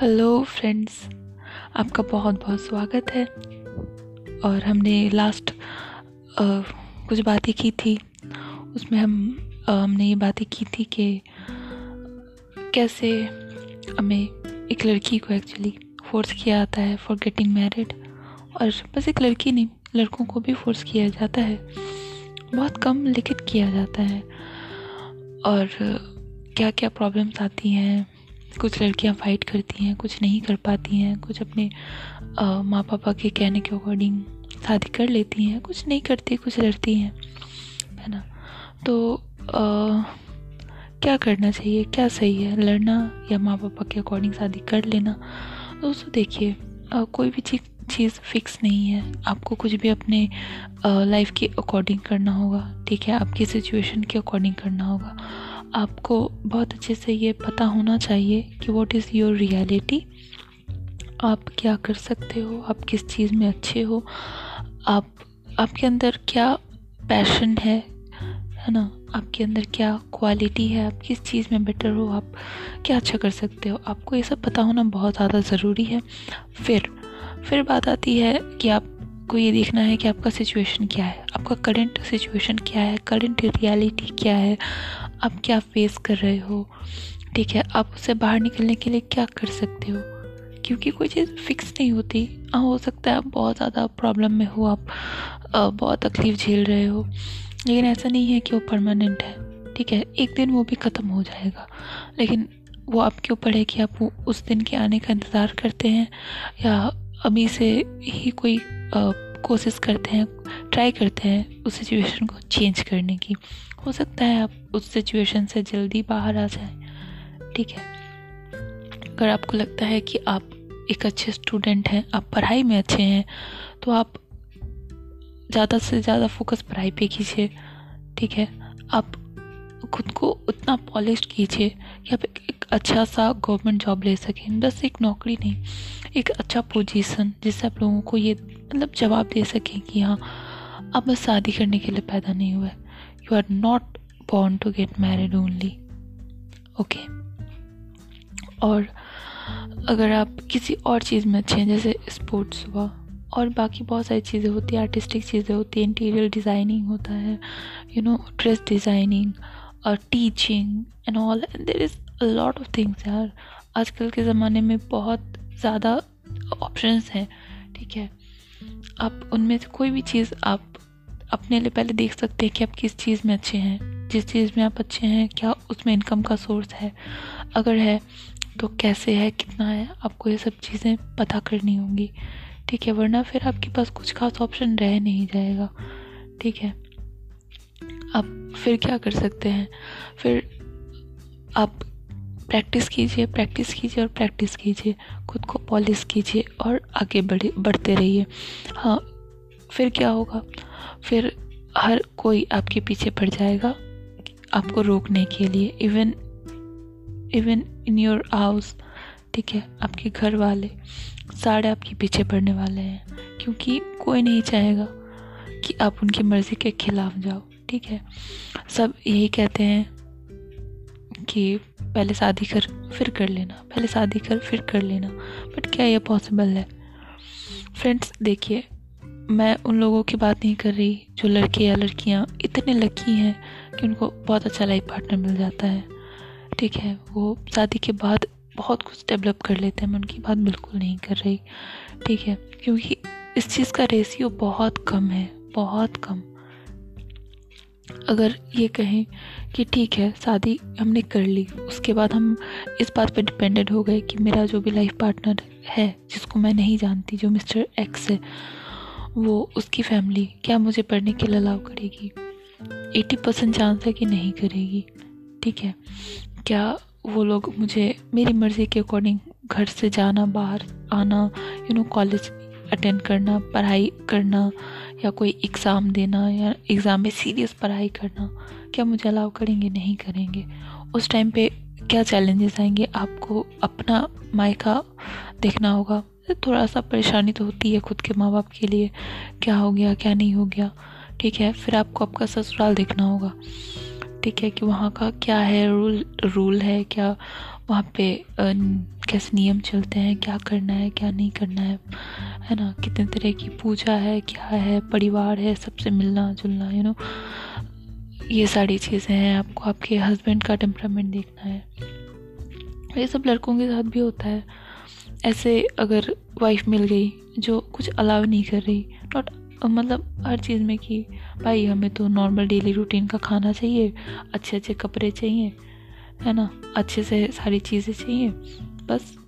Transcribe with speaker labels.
Speaker 1: Hello friends आपका बहुत बहुत स्वागत है। और हमने लास्ट आ, कुछ बातें की थी। उसमें हम आ, हमने ये बातें की थी कि कैसे हमें एक लड़की को एक्चुअली फोर्स किया जाता है फॉर गेटिंग मैरिड और बस एक लड़की नहीं लड़कों को भी फोर्स किया जाता है। बहुत कम लिखित किया जाता है। और क्या क्या प्रॉब्लम्स आती हैं कुछ लड़कियाँ फाइट करती हैं कुछ नहीं कर पाती हैं कुछ अपने माँ पापा के कहने के अकॉर्डिंग शादी कर लेती हैं कुछ नहीं करती कुछ लड़ती हैं है ना? तो आ, क्या करना चाहिए क्या सही है? लड़ना या माँ पापा के अकॉर्डिंग शादी कर लेना दोस्तों देखिए कोई भी चीज़ चीज़ फिक्स नहीं है। आपको कुछ भी अपने लाइफ के अकॉर्डिंग करना होगा, ठीक है? आपकी सिचुएशन के अकॉर्डिंग करना होगा। आपको बहुत अच्छे से ये पता होना चाहिए कि वॉट इज़ योर रियलिटी आप क्या कर सकते हो? आप किस चीज़ में अच्छे हो? आप, आपके अंदर क्या पैशन है? है ना? आपके अंदर क्या क्वालिटी है? आप किस चीज़ में बेटर हो? आप क्या अच्छा कर सकते हो? आपको ये सब पता होना बहुत ज़्यादा ज़रूरी है। फिर फिर बात आती है कि आपको ये देखना है कि आपका सिचुएशन क्या है। आपका करंट सिचुएशन क्या है? करंट रियलिटी क्या है? आप क्या फेस कर रहे हो? ठीक है, आप उससे बाहर निकलने के लिए क्या कर सकते हो? क्योंकि कोई चीज़ फिक्स नहीं होती। हाँ हो सकता है आप बहुत ज़्यादा प्रॉब्लम में हो, आप बहुत तकलीफ़ झेल रहे हो। लेकिन ऐसा नहीं है कि वो परमानेंट है। ठीक है, एक दिन वो भी ख़त्म हो जाएगा। लेकिन वो आपके ऊपर है कि आप उस दिन के आने का इंतज़ार करते हैं या अभी से ही कोई कोशिश करते हैं ट्राई करते हैं उस सिचुएशन को चेंज करने की। हो सकता है आप उस सिचुएशन से जल्दी बाहर आ जाए, ठीक है? अगर आपको लगता है कि आप एक अच्छे स्टूडेंट हैं, आप पढ़ाई में अच्छे हैं तो आप ज़्यादा से ज़्यादा फोकस पढ़ाई पे कीजिए, ठीक है? आप खुद को उतना पॉलिश कीजिए कि आप एक अच्छा सा गवर्नमेंट जॉब ले सकें। बस एक नौकरी नहीं, एक अच्छा पोजीशन जिससे आप लोगों को ये मतलब जवाब दे सकें कि हाँ आप बस शादी करने के लिए पैदा नहीं हुए। You are not born to get married only okay और अगर आप किसी और चीज़ में अच्छे हैं, जैसे स्पोर्ट्स हुआ, और बाकी बहुत सारी चीज़ें होती हैं आर्टिस्टिक चीज़ें होती हैं इंटीरियर डिज़ाइनिंग होता है यू नो ड्रेस डिज़ाइनिंग और teaching and all and there is lot of things यार। आजकल के ज़माने में बहुत ज़्यादा ऑप्शंस हैं, ठीक है? आप उनमें से कोई भी चीज़ आप अपने लिए पहले देख सकते हैं कि आप किस चीज़ में अच्छे हैं, जिस चीज़ में आप अच्छे हैं, क्या उसमें इनकम का सोर्स है। अगर है तो कैसे है, कितना है, आपको ये सब चीज़ें पता करनी होंगी, ठीक है? वरना फिर आपके पास कुछ खास ऑप्शन रह नहीं जाएगा, ठीक है? आप फिर क्या कर सकते हैं? फिर आप प्रैक्टिस कीजिए प्रैक्टिस कीजिए और प्रैक्टिस कीजिए। खुद को पॉलिश कीजिए और आगे बढ़े, बढ़ते रहिए। हाँ फिर क्या होगा? फिर हर कोई आपके पीछे पड़ जाएगा आपको रोकने के लिए। Even even in your house ठीक है? आपके घर वाले सारे आपके पीछे पड़ने वाले हैं। क्योंकि कोई नहीं चाहेगा कि आप उनकी मर्ज़ी के खिलाफ जाओ, ठीक है? सब यही कहते हैं कि पहले शादी कर, फिर कर लेना, पहले शादी कर, फिर कर लेना। बट क्या ये पॉसिबल है? फ्रेंड्स देखिए, मैं उन लोगों की बात नहीं कर रही जो लड़के या लड़कियाँ इतने लकी हैं कि उनको बहुत अच्छा लाइफ पार्टनर मिल जाता है। ठीक है, वो शादी के बाद बहुत कुछ डेवलप कर लेते हैं, मैं उनकी बात बिल्कुल नहीं कर रही। ठीक है, क्योंकि इस चीज़ का रेशियो बहुत कम है, बहुत कम। अगर ये कहें कि ठीक है, शादी हमने कर ली, उसके बाद हम इस बात पर डिपेंडेंट हो गए कि मेरा जो भी लाइफ पार्टनर है, जिसको मैं नहीं जानती, जो मिस्टर एक्स है, वो उसकी फैमिली क्या मुझे पढ़ने के लिए अलाउ करेगी? एटी परसेंट चांस है कि नहीं करेगी। ठीक है? क्या वो लोग मुझे, मेरी मर्ज़ी के अकॉर्डिंग घर से जाना, बाहर आना यू नो कॉलेज अटेंड करना, पढ़ाई करना या कोई एग्ज़ाम देना या एग्ज़ाम में सीरियस पढ़ाई करना, क्या मुझे अलाउ करेंगे? नहीं करेंगे। उस टाइम पे क्या चैलेंजेस आएँगे? आपको अपना मायका देखना होगा। थोड़ा सा परेशानी तो होती है खुद के माँ बाप के लिए। क्या हो गया, क्या नहीं हो गया? ठीक है, फिर आपको आपका ससुराल देखना होगा। ठीक है कि वहाँ का क्या है रूल रूल है, क्या वहाँ पे कैसे नियम चलते हैं, क्या करना है, क्या नहीं करना है। है ना? कितने तरह की पूजा है, क्या है, परिवार है, सबसे मिलना जुलना यू नो ये सारी चीज़ें हैं, आपको आपके हस्बैंड का टेम्परामेंट देखना है। ये सब लड़कों के साथ भी होता है। ऐसे अगर वाइफ मिल गई, जो कुछ अलाव नहीं कर रही नॉट मतलब हर चीज़ में कि, भाई, हमें तो नॉर्मल डेली रूटीन का खाना चाहिए अच्छे अच्छे कपड़े चाहिए, है ना? अच्छे से सारी चीज़ें चाहिए, बस